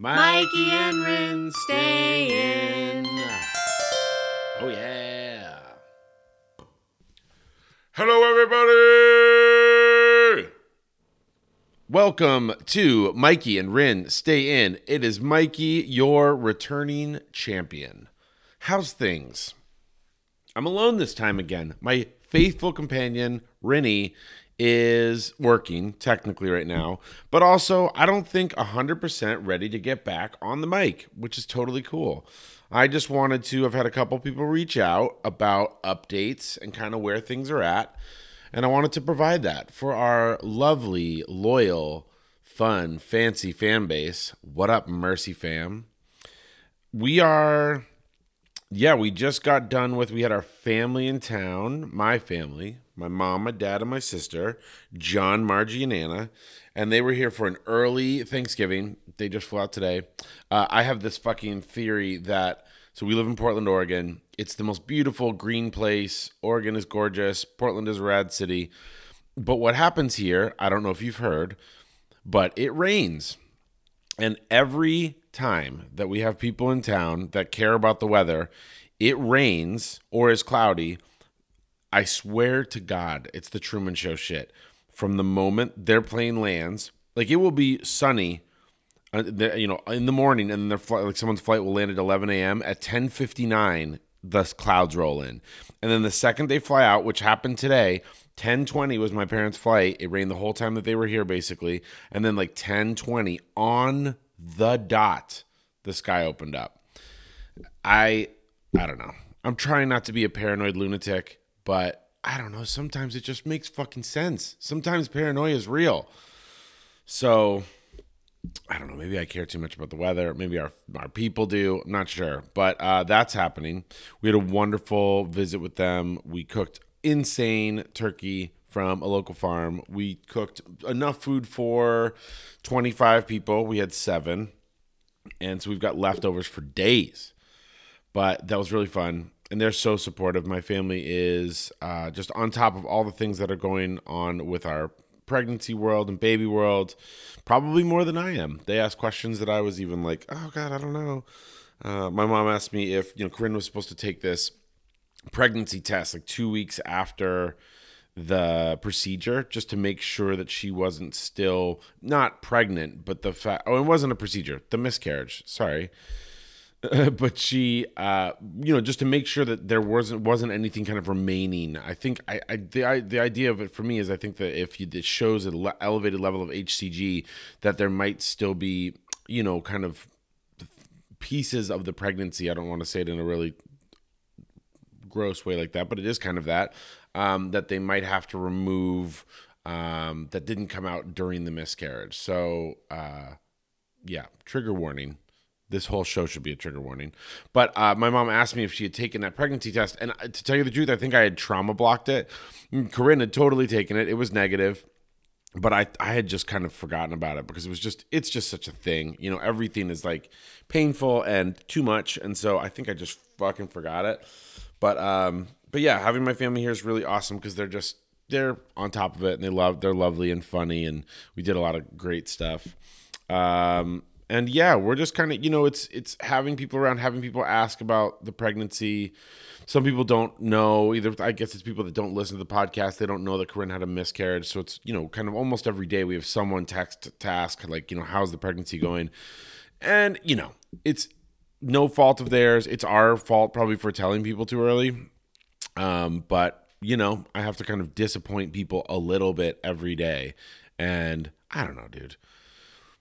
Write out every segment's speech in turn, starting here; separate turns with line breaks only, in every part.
Mikey and Rinne stay in. Oh, yeah.
Hello, everybody.
Welcome to Mikey and Rinne Stay In. It is Mikey, your returning champion. How's things? I'm alone this time again. My faithful companion, Rinny, is working technically right now, but also I don't think 100% ready to get back on the mic, which is totally cool. I just wanted to, I've had a couple people reach out about updates and kind of where things are at. And I wanted to provide that for our lovely, loyal, fun, fancy fan base. What up, Mercy fam? We are yeah, we just got done with. We had our family in town, my family, my mom, my dad, and my sister, John, Margie, and Anna, and they were here for an early Thanksgiving. They just flew out today. Uh, I have this fucking theory that so we live in Portland, Oregon. It's the most beautiful green place. Oregon is gorgeous. Portland is a rad city. But what happens here, I don't know if you've heard, but it rains. And every time that we have people in town that care about the weather, it rains or is cloudy, I swear to God, it's the Truman Show shit. From the moment their plane lands, like it will be sunny, uh, you know, in the morning, and then their flight, like someone's flight will land at 11 a.m. At 10:59, the clouds roll in, and then the second they fly out, which happened today, 10:20 was my parents' flight. It rained the whole time that they were here, basically, and then like 10:20 on the dot, the sky opened up. I, I don't know. I'm trying not to be a paranoid lunatic, but I don't know. Sometimes it just makes fucking sense. Sometimes paranoia is real. So I don't know. Maybe I care too much about the weather. Maybe our our people do. I'm not sure, but uh, that's happening. We had a wonderful visit with them. We cooked insane turkey from a local farm. We cooked enough food for 25 people. We had seven, and so we've got leftovers for days. But that was really fun and they're so supportive. My family is uh, just on top of all the things that are going on with our pregnancy world and baby world, probably more than I am. They ask questions that I was even like, oh God, I don't know. Uh, my mom asked me if you know Corinne was supposed to take this pregnancy test like two weeks after the procedure just to make sure that she wasn't still not pregnant, but the fact oh it wasn't a procedure, the miscarriage. Sorry. but she, uh, you know, just to make sure that there wasn't wasn't anything kind of remaining. I think I, I the I, the idea of it for me is I think that if you, it shows an le- elevated level of HCG, that there might still be, you know, kind of pieces of the pregnancy. I don't want to say it in a really gross way like that, but it is kind of that um, that they might have to remove um, that didn't come out during the miscarriage. So, uh, yeah, trigger warning this whole show should be a trigger warning. But uh, my mom asked me if she had taken that pregnancy test, and uh, to tell you the truth, I think I had trauma blocked it. Mm, Corinne had totally taken it; it was negative, but I I had just kind of forgotten about it because it was just it's just such a thing. You know, everything is like painful and too much, and so I think I just fucking forgot it. But um, but yeah, having my family here is really awesome because they're just they're on top of it and they love they're lovely and funny and we did a lot of great stuff. Um, and yeah, we're just kind of you know it's it's having people around, having people ask about the pregnancy. Some people don't know either. I guess it's people that don't listen to the podcast. They don't know that Corinne had a miscarriage. So it's you know kind of almost every day we have someone text task like you know how's the pregnancy going, and you know it's no fault of theirs. It's our fault probably for telling people too early. Um, but you know I have to kind of disappoint people a little bit every day, and I don't know, dude.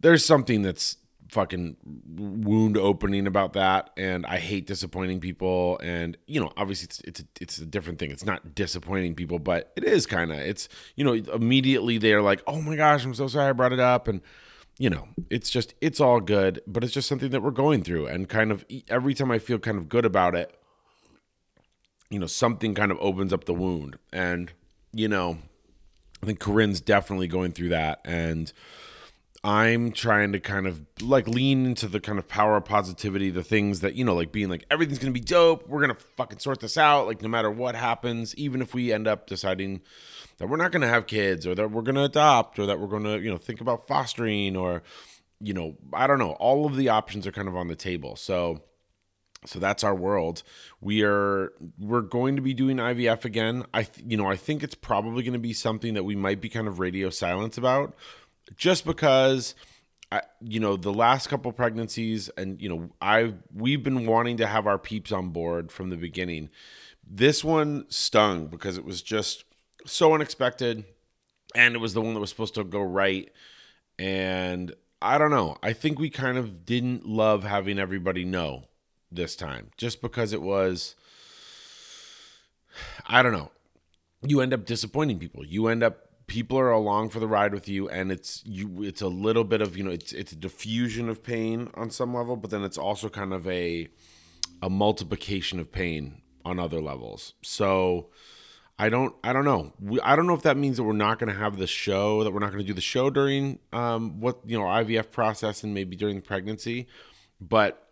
There's something that's fucking wound opening about that and I hate disappointing people and you know obviously it's it's a, it's a different thing. It's not disappointing people but it is kind of it's you know immediately they're like oh my gosh I'm so sorry I brought it up and you know it's just it's all good but it's just something that we're going through and kind of every time I feel kind of good about it you know something kind of opens up the wound and you know I think Corinne's definitely going through that and I'm trying to kind of like lean into the kind of power of positivity, the things that, you know, like being like, everything's going to be dope. We're going to fucking sort this out. Like, no matter what happens, even if we end up deciding that we're not going to have kids or that we're going to adopt or that we're going to, you know, think about fostering or, you know, I don't know. All of the options are kind of on the table. So so that's our world. We are we're going to be doing IVF again. I th- you know, I think it's probably going to be something that we might be kind of radio silence about just because I, you know, the last couple pregnancies and you know, I we've been wanting to have our peeps on board from the beginning. This one stung because it was just so unexpected and it was the one that was supposed to go right and I don't know. I think we kind of didn't love having everybody know this time just because it was I don't know. You end up disappointing people. You end up people are along for the ride with you and it's you it's a little bit of, you know, it's it's a diffusion of pain on some level, but then it's also kind of a a multiplication of pain on other levels. So I don't I don't know. We, I don't know if that means that we're not going to have the show that we're not going to do the show during um what, you know, IVF process and maybe during the pregnancy, but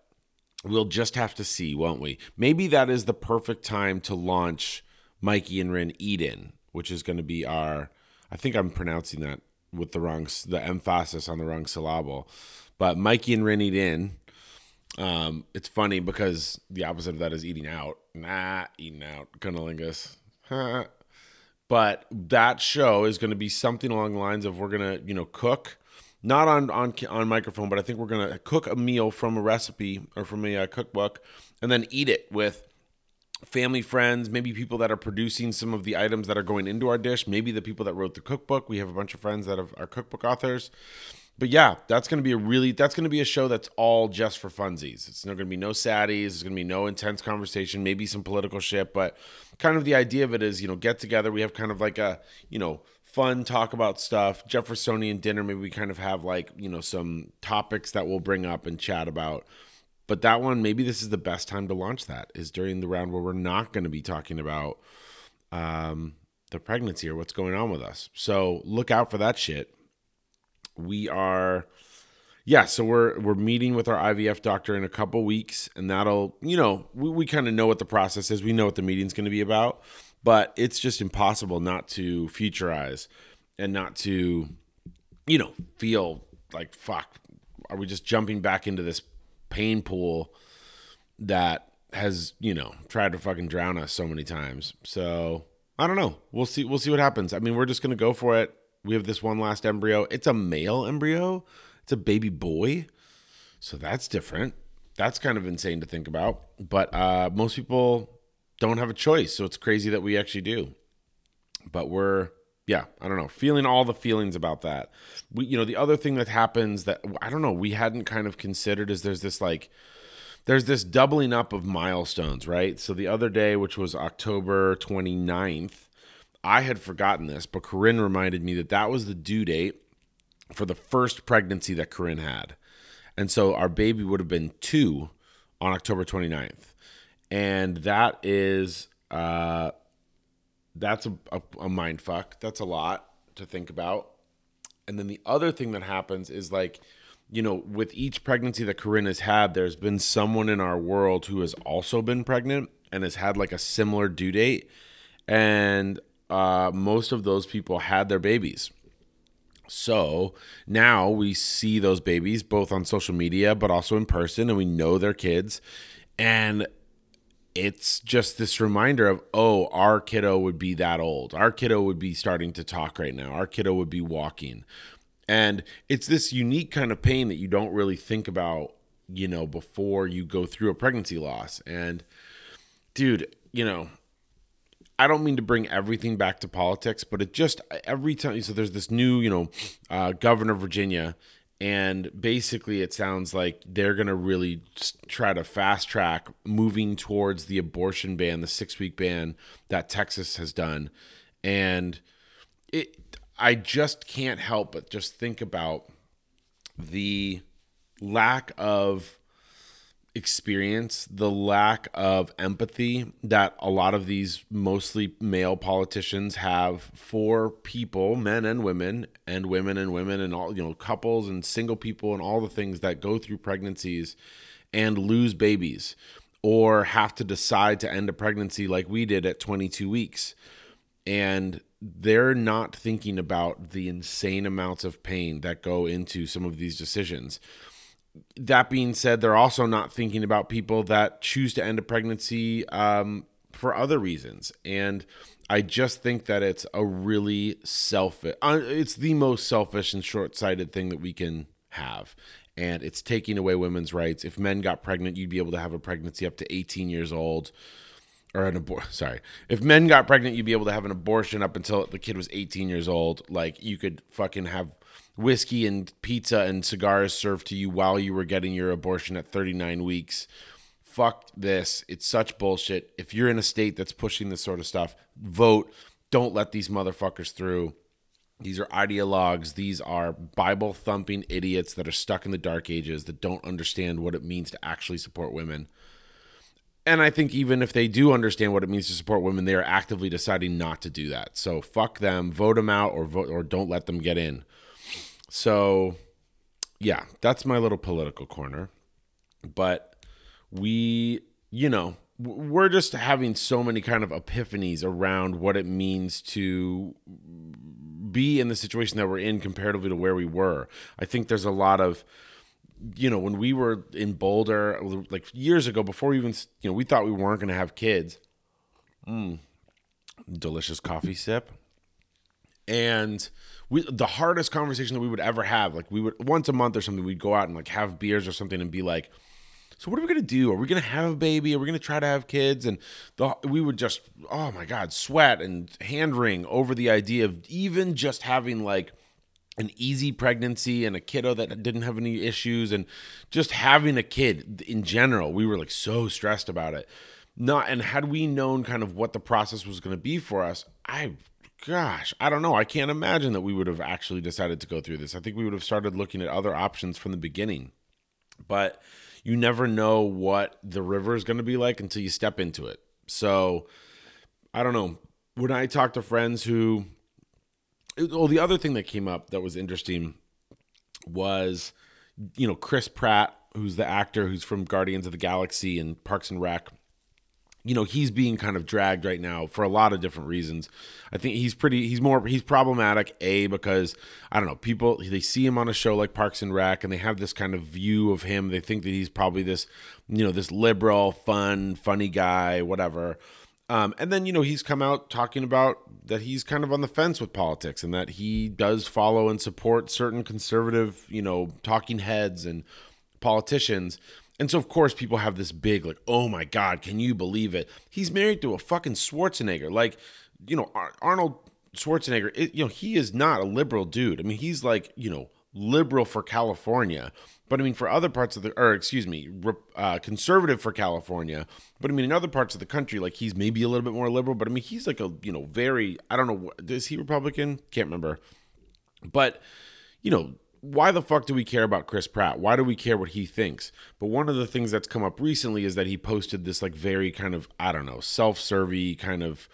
we'll just have to see, won't we? Maybe that is the perfect time to launch Mikey and Rinne Eden, which is going to be our. I think I'm pronouncing that with the wrong, the emphasis on the wrong syllable, but Mikey and Rinne Eden. Um, it's funny because the opposite of that is eating out. Nah, eating out, cunnilingus. but that show is going to be something along the lines of we're gonna, you know, cook not on on on microphone, but I think we're gonna cook a meal from a recipe or from a uh, cookbook, and then eat it with family friends, maybe people that are producing some of the items that are going into our dish, maybe the people that wrote the cookbook. We have a bunch of friends that are cookbook authors. But yeah, that's going to be a really that's going to be a show that's all just for funsies. It's not going to be no saddies. it's going to be no intense conversation, maybe some political shit, but kind of the idea of it is, you know, get together. We have kind of like a, you know, fun talk about stuff. Jeffersonian dinner, maybe we kind of have like, you know, some topics that we'll bring up and chat about. But that one, maybe this is the best time to launch that is during the round where we're not going to be talking about um, the pregnancy or what's going on with us. So look out for that shit. We are yeah, so we're we're meeting with our IVF doctor in a couple weeks, and that'll you know we, we kind of know what the process is. We know what the meeting's going to be about, but it's just impossible not to futurize and not to, you know, feel like fuck. Are we just jumping back into this pain pool that has you know tried to fucking drown us so many times? So I don't know. We'll see. We'll see what happens. I mean, we're just gonna go for it. We have this one last embryo. It's a male embryo. It's a baby boy. So that's different. That's kind of insane to think about. But uh, most people don't have a choice. So it's crazy that we actually do. But we're yeah, I don't know, feeling all the feelings about that. We you know, the other thing that happens that I don't know, we hadn't kind of considered is there's this like there's this doubling up of milestones, right? So the other day, which was October 29th, I had forgotten this, but Corinne reminded me that that was the due date for the first pregnancy that Corinne had. And so our baby would have been two on October 29th and that is uh, that's a, a, a mind fuck. That's a lot to think about. And then the other thing that happens is like, you know, with each pregnancy that Corinne has had, there's been someone in our world who has also been pregnant and has had like a similar due date. And uh, most of those people had their babies. So now we see those babies both on social media, but also in person, and we know their kids. And it's just this reminder of oh our kiddo would be that old. Our kiddo would be starting to talk right now. Our kiddo would be walking. And it's this unique kind of pain that you don't really think about you know before you go through a pregnancy loss. And dude you know I don't mean to bring everything back to politics, but it just every time. So there's this new, you know, uh, governor of Virginia, and basically it sounds like they're going to really try to fast track moving towards the abortion ban the six week ban that texas has done. And it i just can't help but just think about the lack of experience, the lack of empathy that a lot of these mostly male politicians have for people, men and women, and women and women, and all, you know, couples and single people, and all the things that go through pregnancies and lose babies or have to decide to end a pregnancy like we did at 22 weeks. and they're not thinking about the insane amounts of pain that go into some of these decisions. That being said, they're also not thinking about people that choose to end a pregnancy um, for other reasons. And I just think that it's a really selfish, uh, it's the most selfish and short sighted thing that we can have. And it's taking away women's rights. If men got pregnant, you'd be able to have a pregnancy up to 18 years old or an abortion. Sorry, if men got pregnant, you'd be able to have an abortion up until the kid was 18 years old. Like you could fucking have whiskey and pizza and cigars served to you while you were getting your abortion at 39 weeks. Fuck this. It's such bullshit. If you're in a state that's pushing this sort of stuff, vote. Don't let these motherfuckers through. These are ideologues. These are Bible thumping idiots that are stuck in the dark ages that don't understand what it means to actually support women. And I think even if they do understand what it means to support women, they are actively deciding not to do that. So fuck them, vote them out, or vote or don't let them get in. So, yeah, that's my little political corner. But we, you know, we're just having so many kind of epiphanies around what it means to be in the situation that we're in comparatively to where we were. I think there's a lot of you know, when we were in Boulder, like years ago, before we even, you know, we thought we weren't going to have kids. Mm, delicious coffee sip. And we, the hardest conversation that we would ever have, like we would once a month or something, we'd go out and like have beers or something and be like, so what are we gonna do? Are we gonna have a baby? Are we gonna try to have kids? And the, we would just, oh my god, sweat and hand wring over the idea of even just having like an easy pregnancy and a kiddo that didn't have any issues and just having a kid in general we were like so stressed about it not and had we known kind of what the process was going to be for us i gosh i don't know. I can't imagine that we would have actually decided to go through this. I think we would have started looking at other options from the beginning. But you never know what the river is going to be like until you step into it. So i don't know. When i talk to friends who well, the other thing that came up that was interesting was, you know, Chris Pratt, who's the actor who's from Guardians of the Galaxy and Parks and Rec. You know, he's being kind of dragged right now for a lot of different reasons. I think he's pretty, he's more, he's problematic, A, because, I don't know, people, they see him on a show like Parks and Rec and they have this kind of view of him. They think that he's probably this, you know, this liberal, fun, funny guy, whatever um, and then, you know, he's come out talking about that he's kind of on the fence with politics and that he does follow and support certain conservative, you know, talking heads and politicians. And so, of course, people have this big, like, oh my God, can you believe it? He's married to a fucking Schwarzenegger. Like, you know, Ar- Arnold Schwarzenegger, it, you know, he is not a liberal dude. I mean, he's like, you know, liberal for California. But I mean, for other parts of the, or excuse me, uh, conservative for California. But I mean, in other parts of the country, like he's maybe a little bit more liberal. But I mean, he's like a, you know, very, I don't know, is he Republican? Can't remember. But, you know, why the fuck do we care about Chris Pratt? Why do we care what he thinks? But one of the things that's come up recently is that he posted this like very kind of, I don't know, self servy kind of,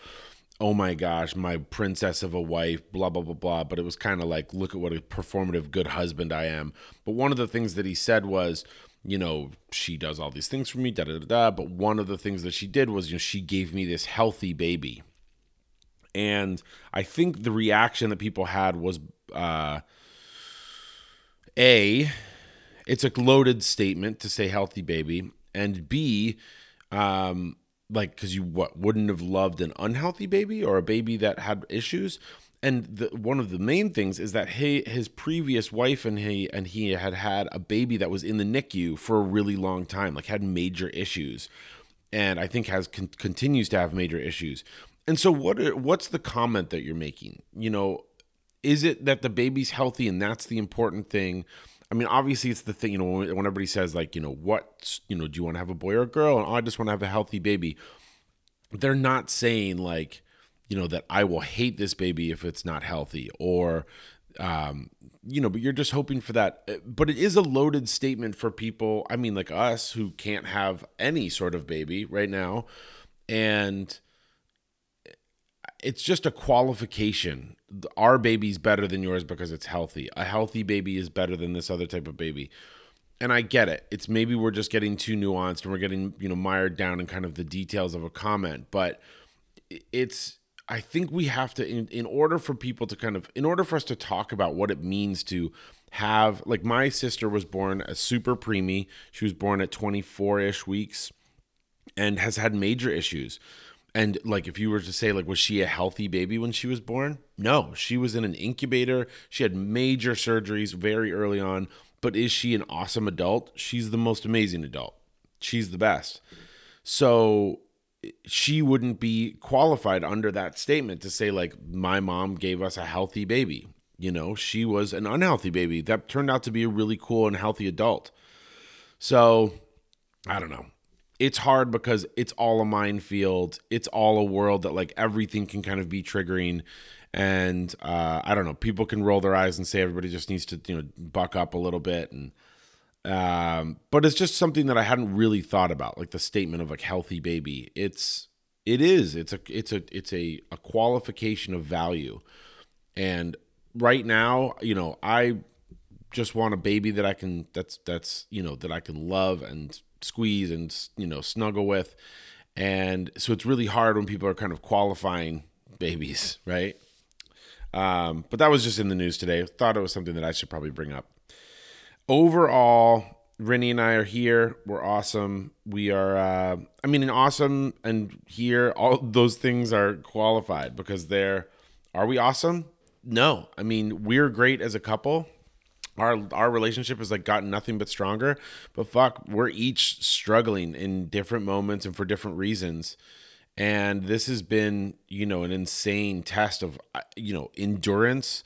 oh my gosh, my princess of a wife, blah, blah, blah, blah. But it was kind of like, look at what a performative good husband I am. But one of the things that he said was, you know, she does all these things for me, da da da da. But one of the things that she did was, you know, she gave me this healthy baby. And I think the reaction that people had was, uh, A, it's a loaded statement to say healthy baby. And B, um, like because you what wouldn't have loved an unhealthy baby or a baby that had issues and the, one of the main things is that he, his previous wife and he and he had had a baby that was in the NICU for a really long time, like had major issues, and I think has con- continues to have major issues. And so, what are, what's the comment that you're making? You know, is it that the baby's healthy and that's the important thing? I mean, obviously, it's the thing, you know, when, when everybody says, like, you know, what, you know, do you want to have a boy or a girl? And oh, I just want to have a healthy baby. They're not saying, like, you know, that I will hate this baby if it's not healthy or, um, you know, but you're just hoping for that. Uh, but it is a loaded statement for people, I mean, like us who can't have any sort of baby right now. And, it's just a qualification. Our baby's better than yours because it's healthy. A healthy baby is better than this other type of baby. And I get it. It's maybe we're just getting too nuanced and we're getting, you know, mired down in kind of the details of a comment, but it's I think we have to in, in order for people to kind of in order for us to talk about what it means to have like my sister was born a super preemie. She was born at 24-ish weeks and has had major issues. And like if you were to say like was she a healthy baby when she was born? No, she was in an incubator. She had major surgeries very early on, but is she an awesome adult? She's the most amazing adult. She's the best. So she wouldn't be qualified under that statement to say like my mom gave us a healthy baby you know she was an unhealthy baby that turned out to be a really cool and healthy adult so i don't know it's hard because it's all a minefield it's all a world that like everything can kind of be triggering and uh, i don't know people can roll their eyes and say everybody just needs to you know buck up a little bit and um, but it's just something that I hadn't really thought about, like the statement of like healthy baby. It's it is. It's a it's a it's a, a qualification of value. And right now, you know, I just want a baby that I can that's that's you know that I can love and squeeze and you know snuggle with. And so it's really hard when people are kind of qualifying babies, right? Um, but that was just in the news today. Thought it was something that I should probably bring up overall, Rennie and I are here. We're awesome. We are, uh, I mean, an awesome and here, all those things are qualified because they're, are we awesome? No. I mean, we're great as a couple. Our, our relationship has like gotten nothing but stronger, but fuck, we're each struggling in different moments and for different reasons. And this has been, you know, an insane test of, uh, you know, endurance,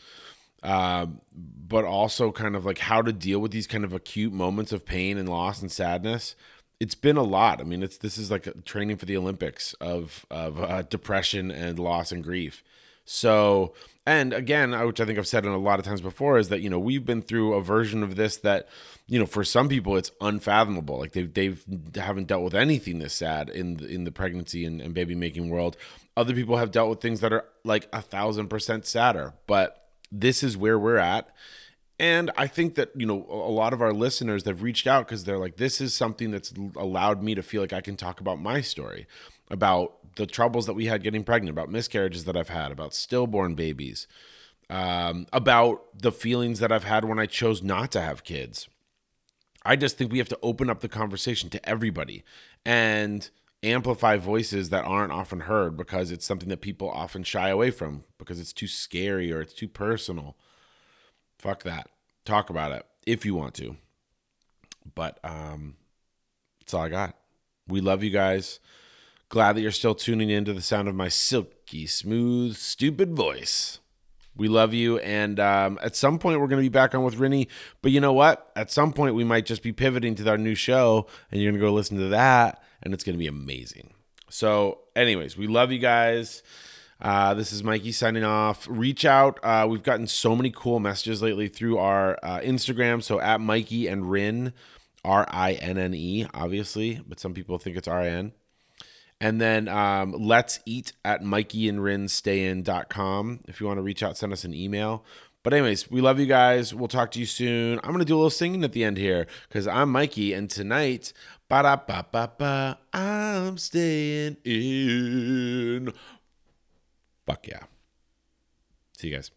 uh, but also kind of like how to deal with these kind of acute moments of pain and loss and sadness. It's been a lot. I mean, it's this is like training for the Olympics of of uh, depression and loss and grief. So, and again, uh, which I think I've said in a lot of times before, is that you know we've been through a version of this that you know for some people it's unfathomable. Like they've they've haven't dealt with anything this sad in the, in the pregnancy and, and baby making world. Other people have dealt with things that are like a thousand percent sadder, but this is where we're at. And I think that, you know, a lot of our listeners have reached out because they're like, this is something that's allowed me to feel like I can talk about my story, about the troubles that we had getting pregnant, about miscarriages that I've had, about stillborn babies, um, about the feelings that I've had when I chose not to have kids. I just think we have to open up the conversation to everybody and amplify voices that aren't often heard because it's something that people often shy away from because it's too scary or it's too personal. Fuck that. Talk about it if you want to. But um that's all I got. We love you guys. Glad that you're still tuning in to the sound of my silky smooth stupid voice. We love you. And um, at some point, we're going to be back on with Rennie. But you know what? At some point, we might just be pivoting to our new show, and you're going to go listen to that, and it's going to be amazing. So, anyways, we love you guys. Uh, this is Mikey signing off. Reach out. Uh, we've gotten so many cool messages lately through our uh, Instagram. So at Mikey and Rinne, R I N N E, obviously, but some people think it's R I N. And then um, let's eat at Mikey and Rinne stay mikeyandrinnestayin.com. If you want to reach out, send us an email. But, anyways, we love you guys. We'll talk to you soon. I'm going to do a little singing at the end here because I'm Mikey. And tonight, ba da ba ba ba, I'm staying in. Fuck yeah. See you guys.